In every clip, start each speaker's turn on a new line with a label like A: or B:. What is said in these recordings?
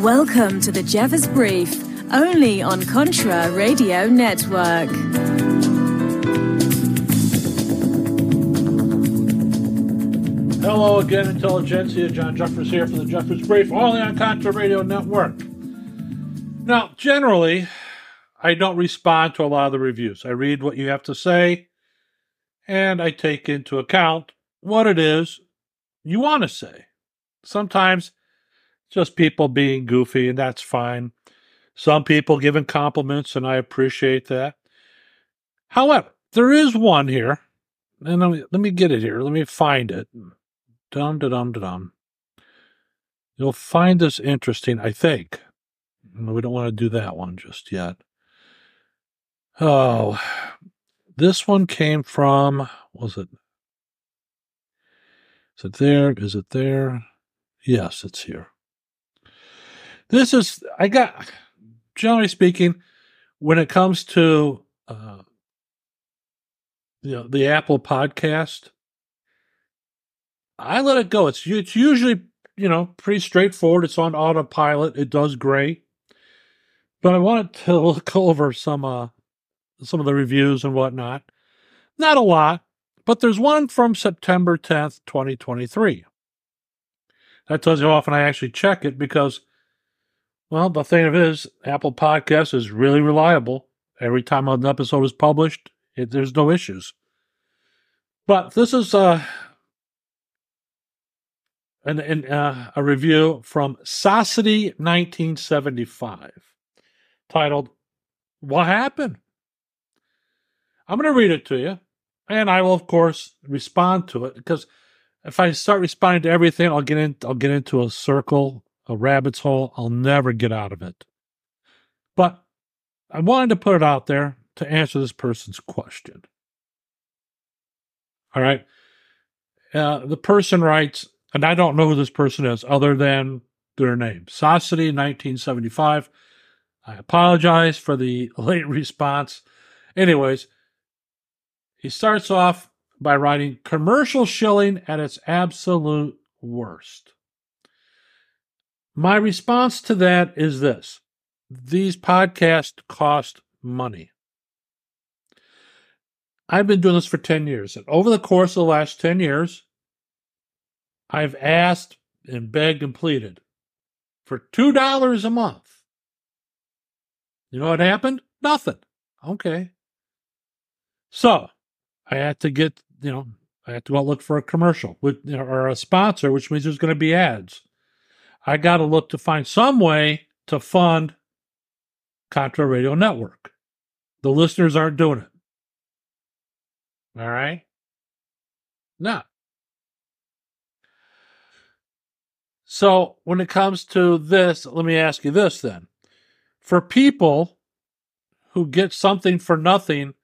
A: Welcome to the Jeffers Brief, only on Contra Radio Network.
B: Hello again, Intelligentsia. John Jeffers here for the Jeffers Brief, only on Contra Radio Network. Now, generally, I don't respond to a lot of the reviews. I read what you have to say, and I take into account what it is you want to say. Sometimes just people being goofy, and that's fine. Some people giving compliments, and I appreciate that. However, there is one here, and let me, let me get it here. Let me find it. Dum da dum da dum. You'll find this interesting, I think. We don't want to do that one just yet. Oh, this one came from, was it? Is it there? Is it there? Yes, it's here. This is, I got, generally speaking, when it comes to, uh, you know, the Apple podcast, I let it go. It's, it's usually, you know, pretty straightforward. It's on autopilot. It does great. But I wanted to look over some, uh, some of the reviews and whatnot. Not a lot, but there's one from September 10th, 2023. That tells you how often I actually check it because well, the thing of it is, Apple Podcast is really reliable. Every time an episode is published, it, there's no issues. But this is uh, an, an uh, a review from Saucity 1975 titled, What Happened? I'm going to read it to you, and I will, of course, respond to it because if I start responding to everything, I'll get in, I'll get into a circle a rabbit's hole. I'll never get out of it. But I wanted to put it out there to answer this person's question. All right. Uh, the person writes, and I don't know who this person is other than their name Saucity 1975. I apologize for the late response. Anyways, he starts off by writing commercial shilling at its absolute worst. My response to that is this these podcasts cost money. I've been doing this for 10 years, and over the course of the last 10 years, I've asked and begged and pleaded for $2 a month. You know what happened? Nothing. Okay. So I had to get, you know, I had to go look for a commercial with, or a sponsor, which means there's going to be ads. I got to look to find some way to fund Contra Radio Network. The listeners aren't doing it. All right? No. So when it comes to this, let me ask you this then. For people who get something for nothing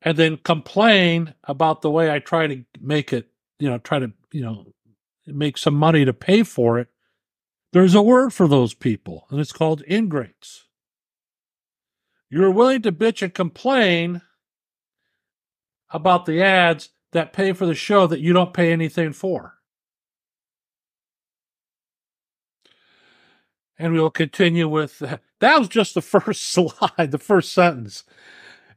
B: and then complain about the way I try to make it, you know, try to, you know, make some money to pay for it, there's a word for those people, and it's called ingrates. You're willing to bitch and complain about the ads that pay for the show that you don't pay anything for. And we'll continue with that. That was just the first slide, the first sentence.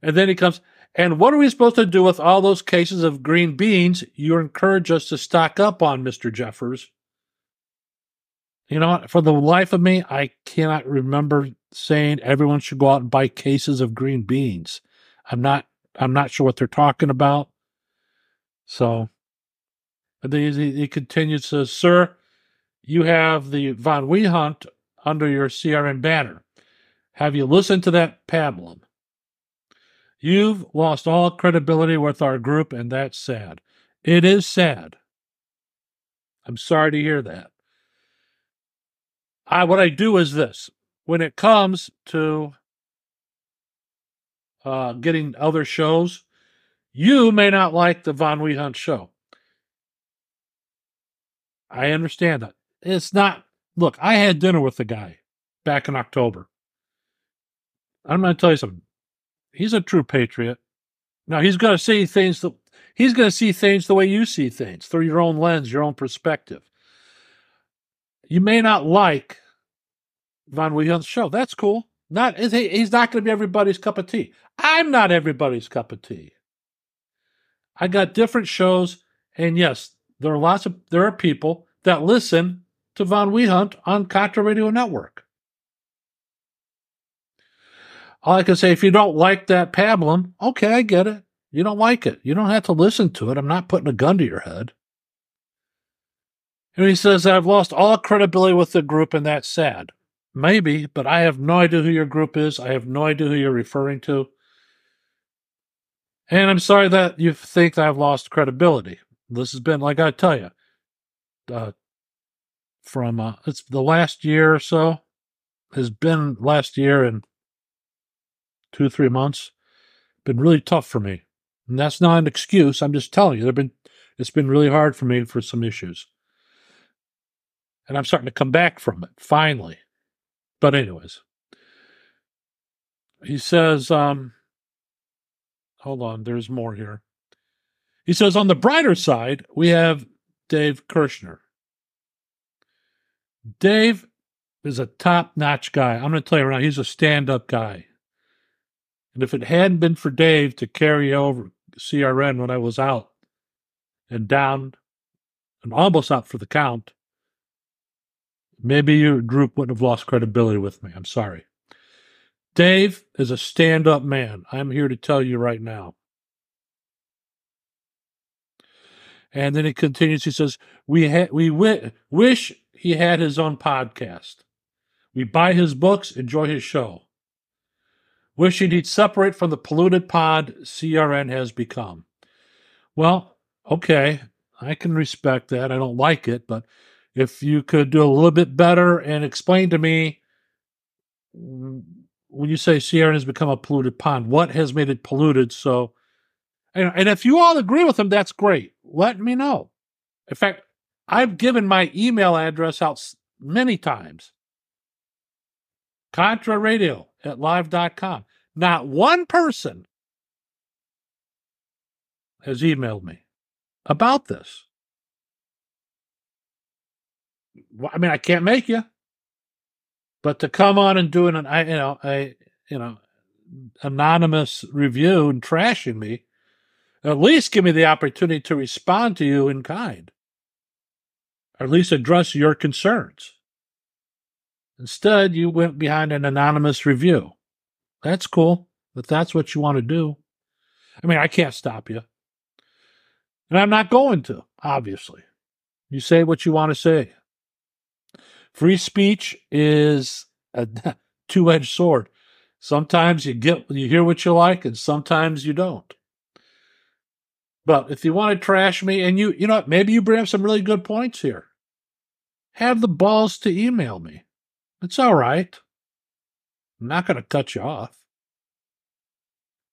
B: And then he comes, and what are we supposed to do with all those cases of green beans you encourage us to stock up on, Mr. Jeffers? You know what? For the life of me, I cannot remember saying everyone should go out and buy cases of green beans. I'm not. I'm not sure what they're talking about. So, but he, he continues says, "Sir, you have the Von Wehunt under your CRN banner. Have you listened to that pablum? You've lost all credibility with our group, and that's sad. It is sad. I'm sorry to hear that. I what I do is this: when it comes to uh, getting other shows, you may not like the Von Wehunt show. I understand that it's not Look, I had dinner with the guy back in October. I'm going to tell you something. He's a true patriot. Now he's going to see things. The, he's going to see things the way you see things through your own lens, your own perspective. You may not like Von Wehunt's show. That's cool. Not he's not going to be everybody's cup of tea. I'm not everybody's cup of tea. I got different shows, and yes, there are lots of there are people that listen to Von Wehunt on Contra Radio Network. All I can say, if you don't like that pablum, okay, I get it. You don't like it. You don't have to listen to it. I'm not putting a gun to your head. And he says, I've lost all credibility with the group, and that's sad. Maybe, but I have no idea who your group is. I have no idea who you're referring to. And I'm sorry that you think I've lost credibility. This has been, like I tell you, uh, from uh, it's the last year or so has been last year and two three months been really tough for me, and that's not an excuse. I'm just telling you, there been it's been really hard for me for some issues, and I'm starting to come back from it finally. But anyways, he says, um, hold on, there's more here. He says, on the brighter side, we have Dave Kirshner. Dave is a top notch guy. I'm going to tell you right now, he's a stand up guy. And if it hadn't been for Dave to carry over CRN when I was out and down and almost out for the count, maybe your group wouldn't have lost credibility with me. I'm sorry. Dave is a stand up man. I'm here to tell you right now. And then he continues. He says, "We ha- we w- wish he had his own podcast. We buy his books, enjoy his show. Wishing he'd separate from the polluted pod CRN has become. Well, okay, I can respect that. I don't like it, but if you could do a little bit better and explain to me when you say CRN has become a polluted pond, what has made it polluted? So, and, and if you all agree with him, that's great. Let me know. In fact, I've given my email address out many times. Contra Radio at live.com. Not one person has emailed me about this. I mean, I can't make you, but to come on and do an, I, you know, a, you know, anonymous review and trashing me, at least give me the opportunity to respond to you in kind or at least address your concerns. Instead, you went behind an anonymous review. That's cool, but that's what you want to do. I mean, I can't stop you. And I'm not going to, obviously. You say what you want to say. Free speech is a two edged sword. Sometimes you get you hear what you like, and sometimes you don't. But if you want to trash me, and you you know what, maybe you bring up some really good points here have the balls to email me. It's all right. I'm not going to cut you off.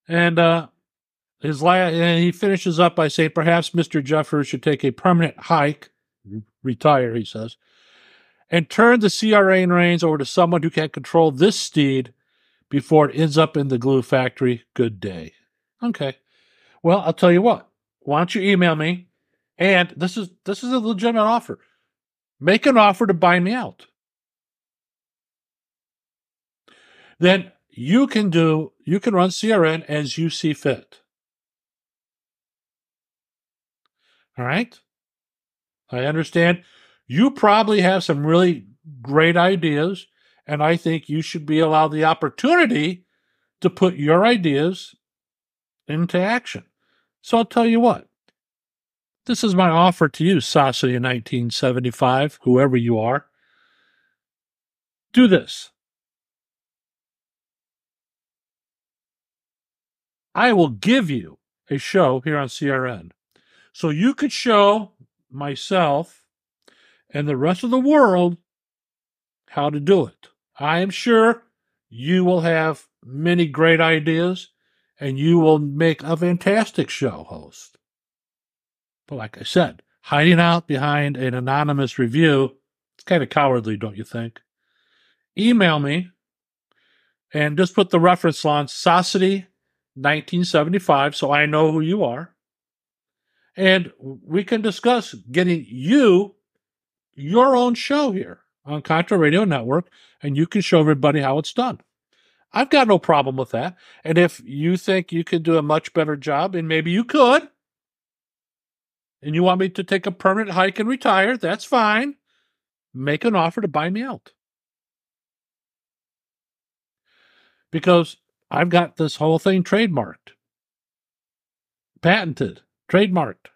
B: And uh, his la- and he finishes up by saying, perhaps Mr. Jeffers should take a permanent hike, retire, he says, and turn the CRA reins over to someone who can control this steed before it ends up in the glue factory. Good day. Okay. Well, I'll tell you what. Why don't you email me? And this is this is a legitimate offer. Make an offer to buy me out. Then you can do, you can run CRN as you see fit. All right? I understand you probably have some really great ideas, and I think you should be allowed the opportunity to put your ideas into action. So I'll tell you what, this is my offer to you, Saucy in 1975, whoever you are. Do this. I will give you a show here on CRN. So you could show myself and the rest of the world how to do it. I am sure you will have many great ideas and you will make a fantastic show host. But like I said, hiding out behind an anonymous review, it's kind of cowardly, don't you think? Email me and just put the reference on Saucity 1975 so I know who you are. And we can discuss getting you your own show here on Contra Radio Network, and you can show everybody how it's done. I've got no problem with that. And if you think you could do a much better job, and maybe you could, and you want me to take a permanent hike and retire, that's fine. Make an offer to buy me out. Because I've got this whole thing trademarked, patented, trademarked.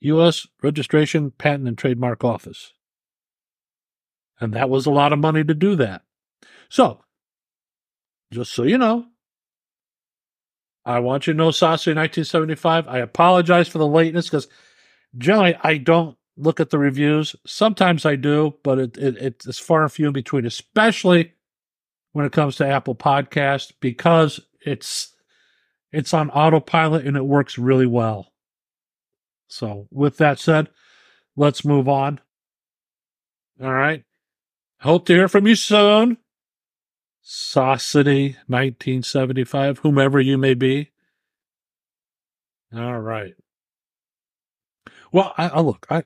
B: U.S. Registration, Patent, and Trademark Office. And that was a lot of money to do that. So, just so you know, I want you to know Saucity 1975. I apologize for the lateness because generally I don't look at the reviews. Sometimes I do, but it, it, it's far and few in between, especially when it comes to Apple Podcast because it's it's on autopilot and it works really well. So, with that said, let's move on. All right. Hope to hear from you soon. Saucity 1975, whomever you may be. All right. Well, I, I look, I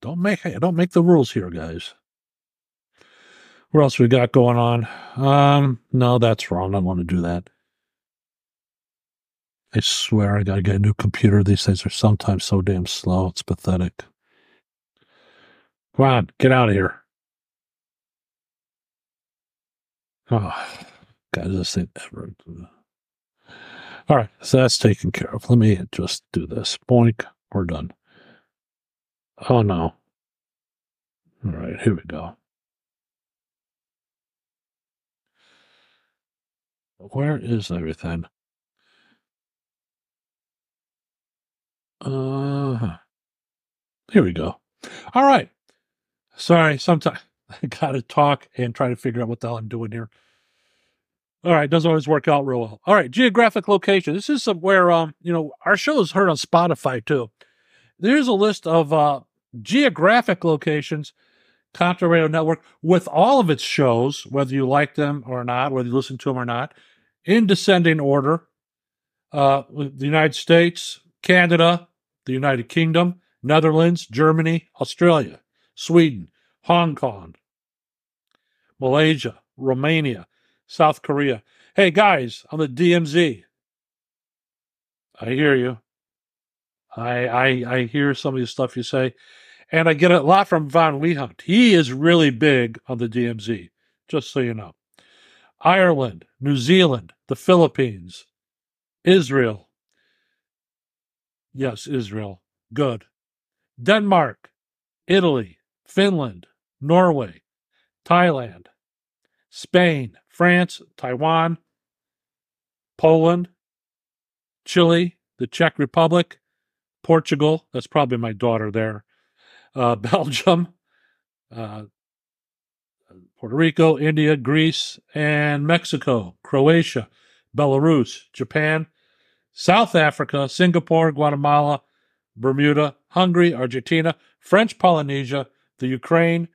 B: don't make I don't make the rules here, guys. What else we got going on? Um, no, that's wrong. I don't want to do that. I swear I gotta get a new computer. These things are sometimes so damn slow. It's pathetic. Come on, get out of here. Oh, God, this thing ever. All right, so that's taken care of. Let me just do this. Boink, we're done. Oh no. All right, here we go. Where is everything? Uh, here we go. All right. Sorry, sometimes I got to talk and try to figure out what the hell I'm doing here. All right, doesn't always work out real well. All right, geographic location. This is where um, you know, our show is heard on Spotify too. There's a list of uh geographic locations, Contra Radio Network, with all of its shows, whether you like them or not, whether you listen to them or not, in descending order. Uh, the United States, Canada, the United Kingdom, Netherlands, Germany, Australia, Sweden, Hong Kong, Malaysia, Romania, South Korea. Hey guys, on the DMZ. I hear you. I I I hear some of the stuff you say, and I get a lot from Von Wehunt. He is really big on the DMZ, just so you know. Ireland, New Zealand, the Philippines, Israel, Yes, Israel. Good. Denmark, Italy, Finland, Norway, Thailand, Spain, France, Taiwan, Poland, Chile, the Czech Republic, Portugal. That's probably my daughter there. Uh, Belgium, uh, Puerto Rico, India, Greece, and Mexico, Croatia, Belarus, Japan, South Africa, Singapore, Guatemala, Bermuda, Hungary, Argentina, French Polynesia, the Ukraine,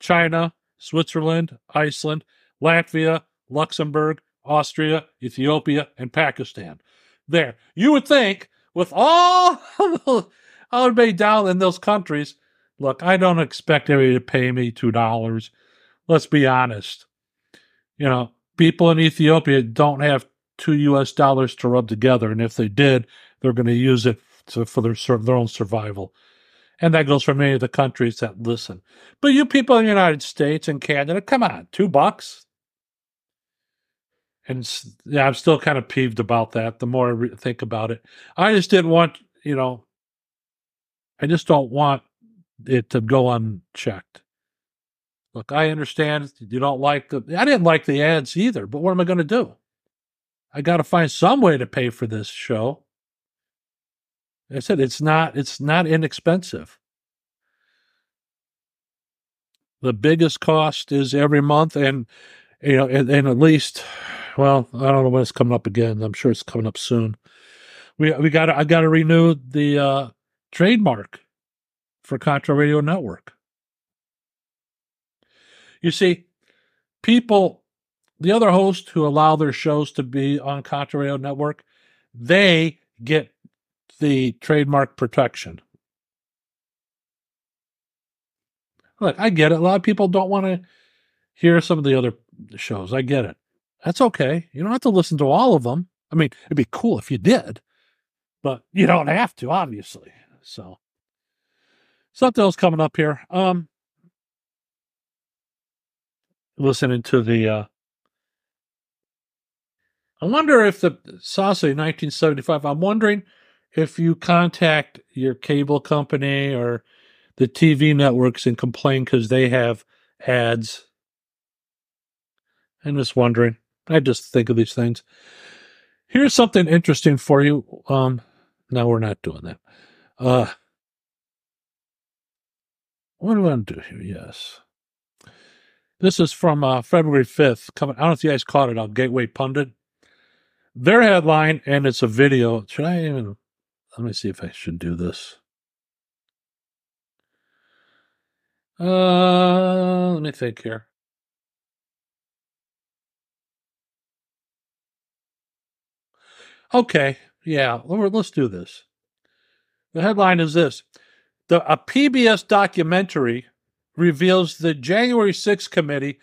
B: China, Switzerland, Iceland, Latvia, Luxembourg, Austria, Ethiopia, and Pakistan. There. You would think with all all be down in those countries, look, I don't expect everybody to pay me two dollars. Let's be honest. You know, people in Ethiopia don't have two U.S. dollars to rub together, and if they did, they're going to use it to, for their their own survival. And that goes for many of the countries that listen. But you people in the United States and Canada, come on, two bucks. And yeah, I'm still kind of peeved about that. The more I re- think about it, I just didn't want, you know, I just don't want it to go unchecked. Look, I understand you don't like the. I didn't like the ads either, but what am I going to do? I got to find some way to pay for this show. I said it's not it's not inexpensive. The biggest cost is every month, and you know, and, and at least, well, I don't know when it's coming up again. I'm sure it's coming up soon. We we got I got to renew the uh, trademark for Contra Radio Network. You see, people, the other hosts who allow their shows to be on Contra Radio Network, they get the trademark protection. Look, I get it. A lot of people don't want to hear some of the other shows. I get it. That's okay. You don't have to listen to all of them. I mean, it'd be cool if you did, but you don't have to, obviously. So, something else coming up here. Um, listening to the. Uh, I wonder if the Saucy 1975. I'm wondering if you contact your cable company or the TV networks and complain because they have ads. I'm just wondering. I just think of these things. Here's something interesting for you. Um, no, we're not doing that. Uh, what do I want to do here? Yes. This is from uh, February 5th. Coming, I don't know if you guys caught it on Gateway Pundit. Their headline, and it's a video. Should I even? Let me see if I should do this. Uh, let me think here. Okay, yeah, let's do this. The headline is this the, A PBS documentary reveals the January 6th committee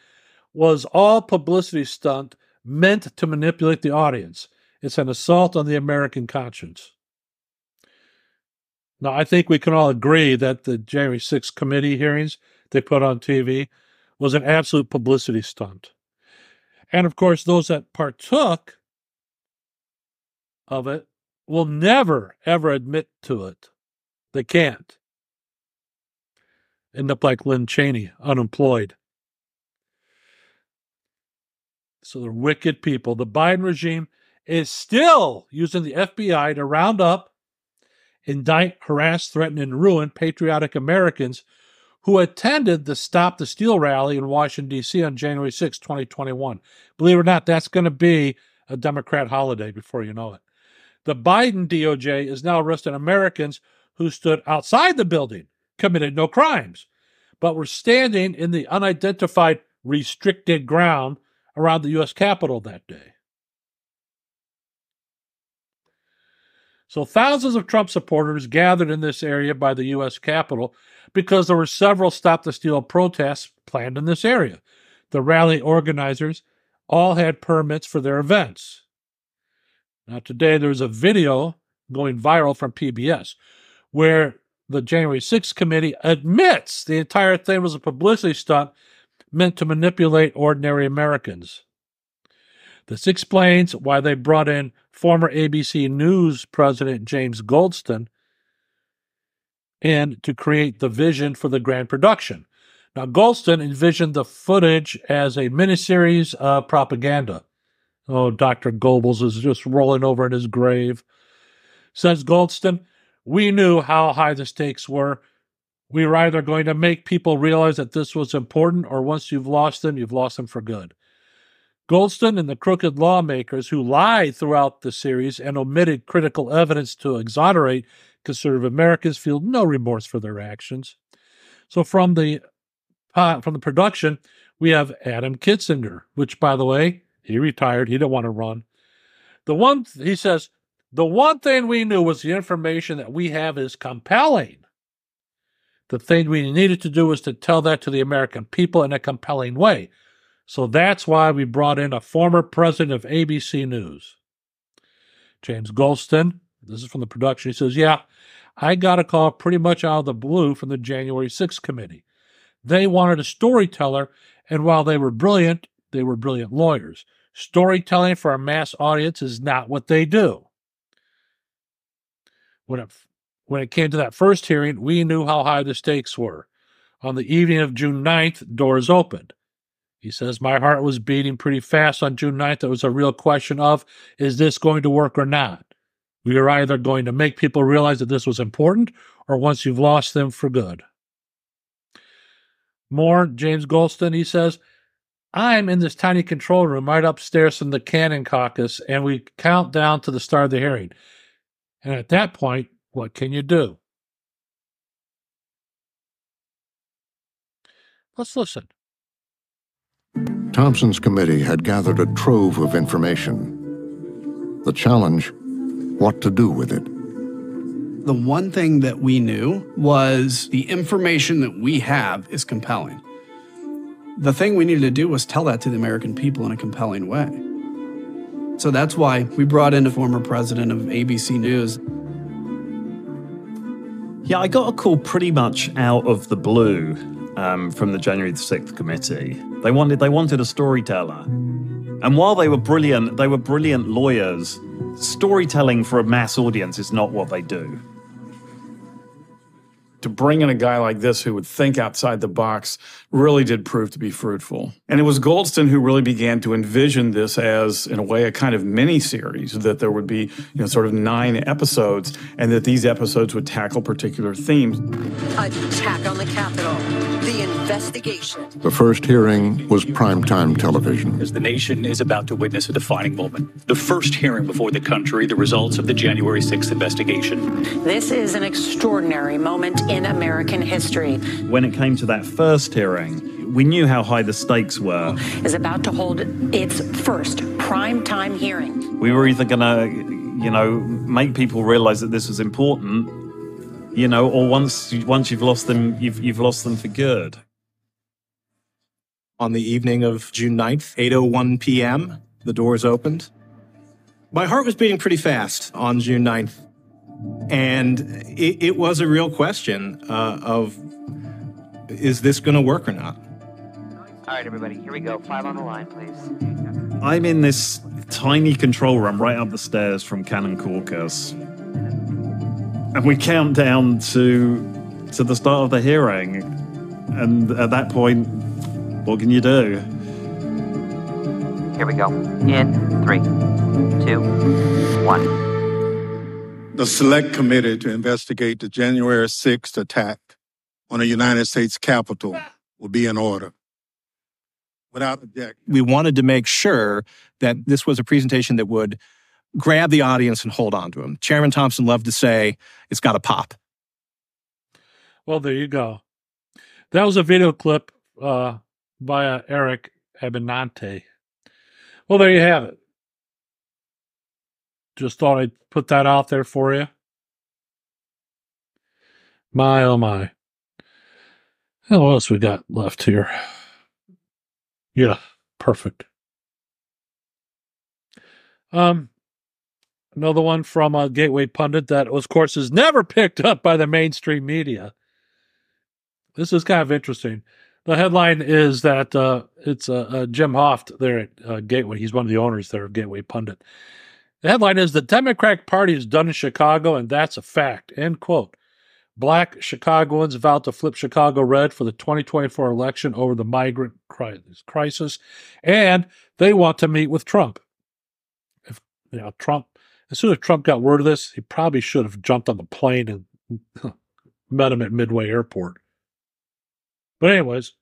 B: was all publicity stunt meant to manipulate the audience. It's an assault on the American conscience. Now, I think we can all agree that the January 6th committee hearings they put on TV was an absolute publicity stunt. And of course, those that partook of it will never, ever admit to it. They can't. End up like Liz Cheney, unemployed. So they're wicked people. The Biden regime is still using the FBI to round up, indict, harass, threaten, and ruin patriotic Americans who attended the Stop the Steal rally in Washington, D.C. on January 6, 2021. Believe it or not, that's going to be a Democrat holiday before you know it. The Biden DOJ is now arresting Americans who stood outside the building, committed no crimes, but were standing in the unidentified restricted ground around the U.S. Capitol that day. So thousands of Trump supporters gathered in this area by the U.S. Capitol because there were several Stop the Steal protests planned in this area. The rally organizers all had permits for their events. Now, today there's a video going viral from PBS where the January 6th committee admits the entire thing was a publicity stunt meant to manipulate ordinary Americans. This explains why they brought in former ABC News president James Goldston in to create the vision for the grand production. Now, Goldston envisioned the footage as a miniseries of propaganda. Oh, Dr. Goebbels is just rolling over in his grave. Says Goldston, we knew how high the stakes were. We were either going to make people realize that this was important, or once you've lost them, you've lost them for good. Goldston and the crooked lawmakers who lied throughout the series and omitted critical evidence to exonerate conservative Americans feel no remorse for their actions. So from the uh, from the production, we have Adam Kinzinger, which, by the way, he retired. He didn't want to run. The one he says, the one thing we knew was the information that we have is compelling. The thing we needed to do was to tell that to the American people in a compelling way. So that's why we brought in a former president of ABC News, James Goldston. This is from the production. He says, Yeah, I got a call pretty much out of the blue from the January 6th committee. They wanted a storyteller, and while they were brilliant, they were brilliant lawyers. Storytelling for a mass audience is not what they do. When it, when it came to that first hearing, we knew how high the stakes were. On the evening of June 9th, doors opened. He says, My heart was beating pretty fast on June 9th. It was a real question of, is this going to work or not? We are either going to make people realize that this was important, or once you've lost them for good. More, James Goldston, he says, I'm in this tiny control room right upstairs from the Cannon Caucus, and we count down to the start of the hearing. And at that point, what can you do? Let's listen.
C: Thompson's committee had gathered a trove of information. The challenge what to do with it.
D: The one thing that we knew was the information that we have is compelling. The thing we needed to do was tell that to the American people in a compelling way. So that's why we brought in a former president of ABC News.
E: Yeah, I got a call pretty much out of the blue um, from the January the 6th committee. They wanted they wanted a storyteller. And while they were brilliant, they were brilliant lawyers. Storytelling for a mass audience is not what they do
F: to bring in a guy like this who would think outside the box really did prove to be fruitful. And it was Goldston who really began to envision this as, in a way, a kind of mini series that there would be, you know, sort of nine episodes, and that these episodes would tackle particular themes.
G: Attack on the Capitol, the investigation.
C: The first hearing was primetime television.
H: As the nation is about to witness a defining moment, the first hearing before the country, the results of the January 6th investigation.
G: This is an extraordinary moment in American history.
E: When it came to that first hearing, we knew how high the stakes were.
G: Is about to hold its first prime time hearing.
E: We were either going to, you know, make people realize that this was important, you know, or once once you've lost them, you've you've lost them for good.
I: On the evening of June 9th, 8:01 p.m., the doors opened. My heart was beating pretty fast on June 9th and it, it was a real question uh, of is this going to work or not?
J: All right, everybody, here we go. Five on the line, please.
E: I'm in this tiny control room right up the stairs from Cannon Caucus. And we count down to to the start of the hearing. And at that point, what can you do?
J: Here we go. In three, two, one.
K: The Select Committee to investigate the January 6th attack on the United States Capitol will be in order. Without objection.
I: We wanted to make sure that this was a presentation that would grab the audience and hold on to them. Chairman Thompson loved to say, it's got to pop.
B: Well, there you go. That was a video clip uh, by uh, Eric Abinante. Well, there you have it. Just thought I'd put that out there for you. My oh my. What else we got left here? Yeah, perfect. Um, another one from a Gateway Pundit that, of course, is never picked up by the mainstream media. This is kind of interesting. The headline is that uh, it's uh, uh, Jim Hoft there at uh, Gateway. He's one of the owners there of Gateway Pundit. The headline is The Democratic Party is done in Chicago, and that's a fact. End quote. Black Chicagoans vowed to flip Chicago red for the 2024 election over the migrant crisis, and they want to meet with Trump. If you know Trump, as soon as Trump got word of this, he probably should have jumped on the plane and met him at Midway Airport. But anyways,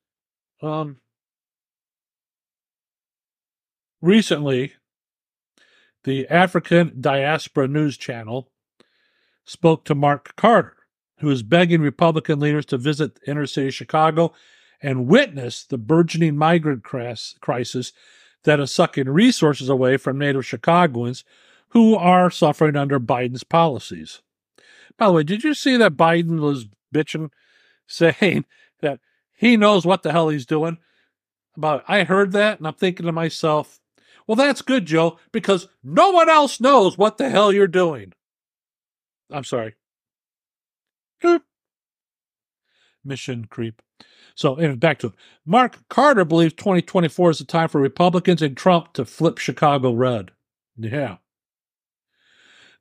B: um, recently the African Diaspora News Channel spoke to Mark Carter, who is begging Republican leaders to visit inner city Chicago and witness the burgeoning migrant crisis that is sucking resources away from native Chicagoans who are suffering under Biden's policies. By the way, did you see that Biden was bitching, saying that he knows what the hell he's doing? About I heard that and I'm thinking to myself, well, that's good, Joe, because no one else knows what the hell you're doing. I'm sorry. Mission creep. So, anyway, back to it. Mark Carter believes 2024 is the time for Republicans and Trump to flip Chicago red. Yeah.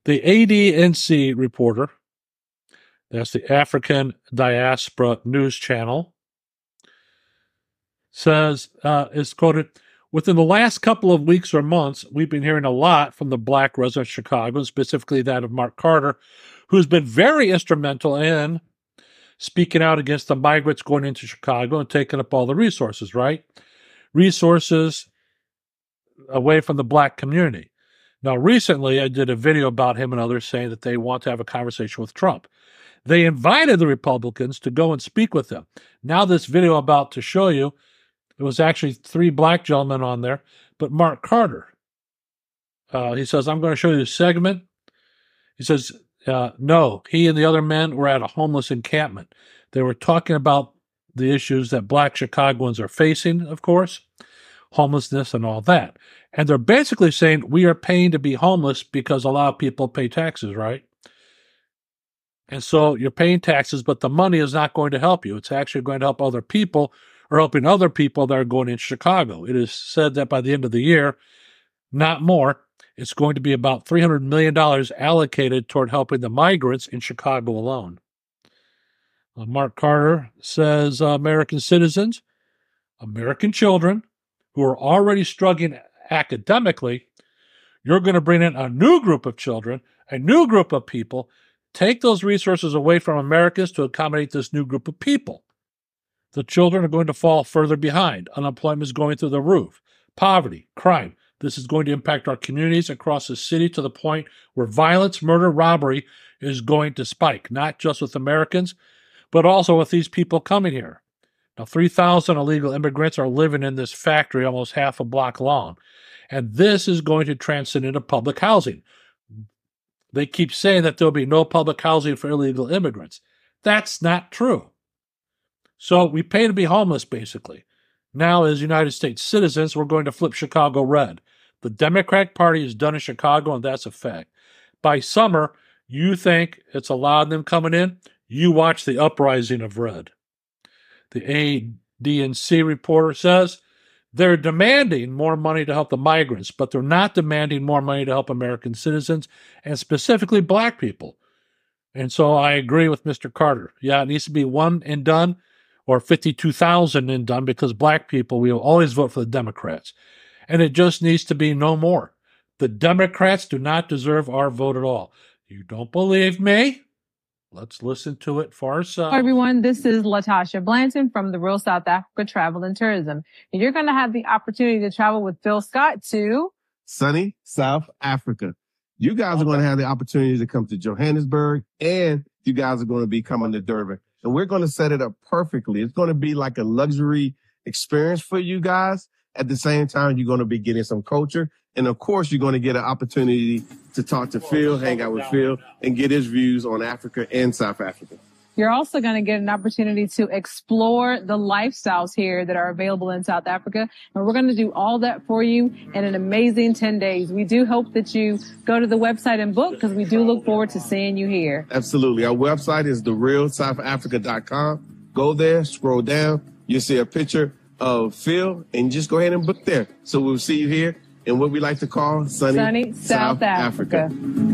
B: The ADNC reporter, that's the African Diaspora News Channel, says, uh, is quoted, Within the last couple of weeks or months, we've been hearing a lot from the black resident of Chicago, specifically that of Mark Carter, who's been very instrumental in speaking out against the migrants going into Chicago and taking up all the resources, right? Resources away from the black community. Now, recently, I did a video about him and others saying that they want to have a conversation with Trump. They invited the Republicans to go and speak with them. Now, this video I'm about to show you, it was actually three black gentlemen on there, but Mark Carter. Uh, he says, I'm going to show you a segment. He says, uh, no, he and the other men were at a homeless encampment. They were talking about the issues that black Chicagoans are facing, of course, homelessness and all that. And they're basically saying we are paying to be homeless because a lot of people pay taxes, right? And so you're paying taxes, but the money is not going to help you. It's actually going to help other people or helping other people that are going in Chicago. It is said that by the end of the year, not more, it's going to be about $300 million allocated toward helping the migrants in Chicago alone. Uh, Mark Carter says uh, American citizens, American children who are already struggling academically, you're going to bring in a new group of children, a new group of people, take those resources away from Americans to accommodate this new group of people. The children are going to fall further behind. Unemployment is going through the roof. Poverty, crime. This is going to impact our communities across the city to the point where violence, murder, robbery is going to spike, not just with Americans, but also with these people coming here. Now, 3,000 illegal immigrants are living in this factory almost half a block long. And this is going to transcend into public housing. They keep saying that there'll be no public housing for illegal immigrants. That's not true. So we pay to be homeless, basically. Now, as United States citizens, we're going to flip Chicago red. The Democratic Party is done in Chicago, and that's a fact. By summer, you think it's a lot of them coming in? You watch the uprising of red. The ADNC reporter says they're demanding more money to help the migrants, but they're not demanding more money to help American citizens and specifically black people. And so I agree with Mr. Carter. Yeah, it needs to be one and done or 52,000 and done because black people, we will always vote for the Democrats. And it just needs to be no more. The Democrats do not deserve our vote at all. You don't believe me? Let's listen to it for ourselves.
L: Hi, everyone. This is Latasha Blanton from the Real South Africa Travel and Tourism. And you're going to have the opportunity to travel with Phil Scott to
M: sunny South Africa. You guys are going to have the opportunity to come to Johannesburg and you guys are going to be coming to Durban. And we're going to set it up perfectly. It's going to be like a luxury experience for you guys. At the same time, you're going to be getting some culture. And of course, you're going to get an opportunity to talk to Phil, hang out with Phil, and get his views on Africa and South Africa.
L: You're also going to get an opportunity to explore the lifestyles here that are available in South Africa. And we're going to do all that for you in an amazing 10 days. We do hope that you go to the website and book because we do look forward to seeing you here.
M: Absolutely. Our website is therealsouthafrica.com. Go there, scroll down. You'll see a picture of Phil and just go ahead and book there. So we'll see you here in what we like to call sunny,
L: sunny South, South Africa.
M: Africa.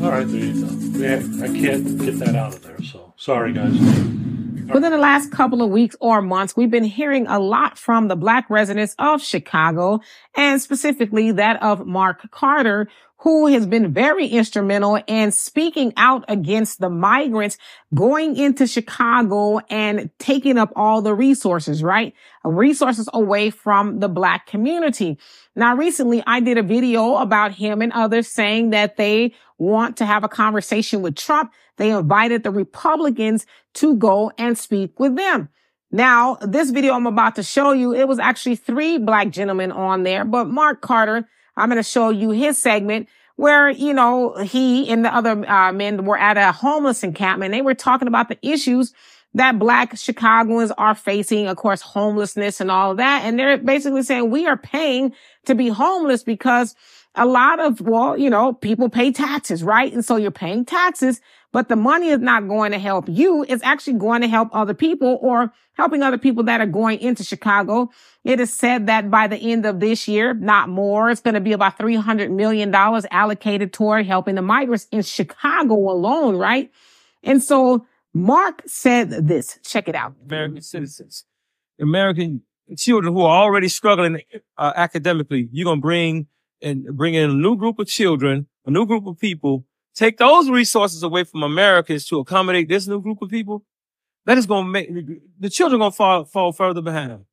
B: All right, there you go. I can't get that out of there, so sorry, guys.
N: Within the last couple of weeks or months, we've been hearing a lot from the black residents of Chicago and specifically that of Mark Carter, who has been very instrumental in speaking out against the migrants going into Chicago and taking up all the resources, right? Resources away from the black community. Now, recently I did a video about him and others saying that they want to have a conversation with Trump. They invited the Republicans to go and speak with them. Now, this video I'm about to show you, it was actually three black gentlemen on there, but Mark Carter, I'm going to show you his segment where, you know, he and the other uh, men were at a homeless encampment. They were talking about the issues that black Chicagoans are facing, of course, homelessness and all of that. And they're basically saying we are paying to be homeless because a lot of, well, you know, people pay taxes, right? And so you're paying taxes, but the money is not going to help you. It's actually going to help other people or helping other people that are going into Chicago. It is said that by the end of this year, not more, it's going to be about $300 million allocated toward helping the migrants in Chicago alone, right? And so Mark said this. Check it out.
O: American citizens, American children who are already struggling uh, academically. You're going to bring and bring in a new group of children, a new group of people, take those resources away from Americans to accommodate this new group of people, that is going to make the children going to fall, fall further behind.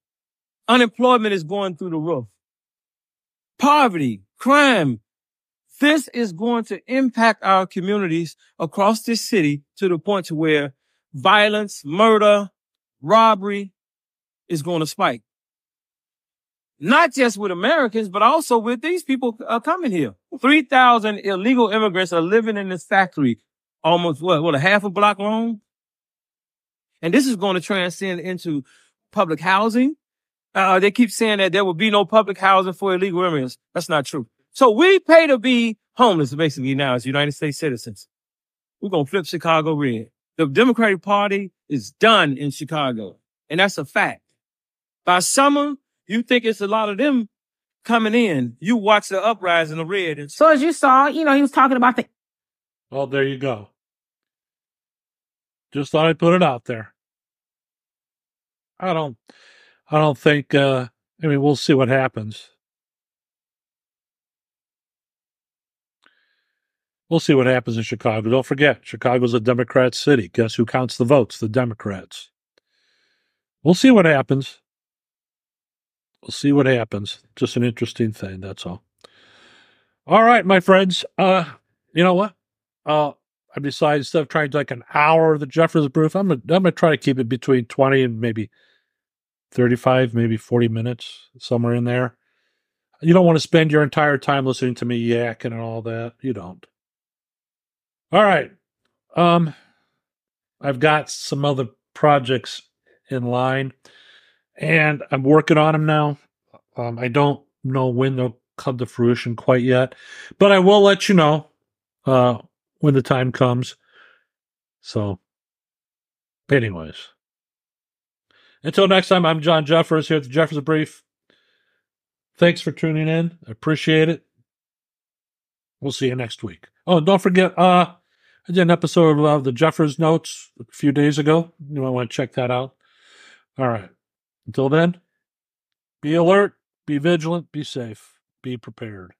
O: Unemployment is going through the roof. Poverty, crime, This is going to impact our communities across this city to the point to where violence, murder, robbery is going to spike. Not just with Americans, but also with these people uh, coming here. 3,000 illegal immigrants are living in this factory almost what, what a half a block long? And this is going to transcend into public housing. Uh, they keep saying that there will be no public housing for illegal immigrants. That's not true. So we pay to be homeless basically now as United States citizens. We're going to flip Chicago red. The Democratic Party is done in Chicago. And that's a fact. By summer, you think it's a lot of them coming in. You watch the uprising of red. And
N: So as you saw, you know, he was talking about the
B: Well, there you go. Just thought I'd put it out there. I don't I don't think uh I mean we'll see what happens. We'll see what happens in Chicago. Don't forget, Chicago's a Democrat city. Guess who counts the votes? The Democrats. We'll see what happens. We'll see what happens. Just an interesting thing, that's all. All right, my friends. Uh you know what? Uh I decided instead of trying to like an hour of the Jeffers Brief, I'm gonna I'm gonna try to keep it between 20 and maybe 35, maybe 40 minutes, somewhere in there. You don't want to spend your entire time listening to me yakking and all that. You don't. All right. Um I've got some other projects in line and I'm working on them now. Um I don't know when they'll come to fruition quite yet, but I will let you know uh when the time comes. So anyways. Until next time, I'm John Jeffers here at the Jeffers Brief. Thanks for tuning in. I appreciate it. We'll see you next week. Oh, don't forget, uh, I did an episode of the Jeffers Notes a few days ago. You might want to check that out. All right. Until then, be alert, be vigilant, be safe, be prepared.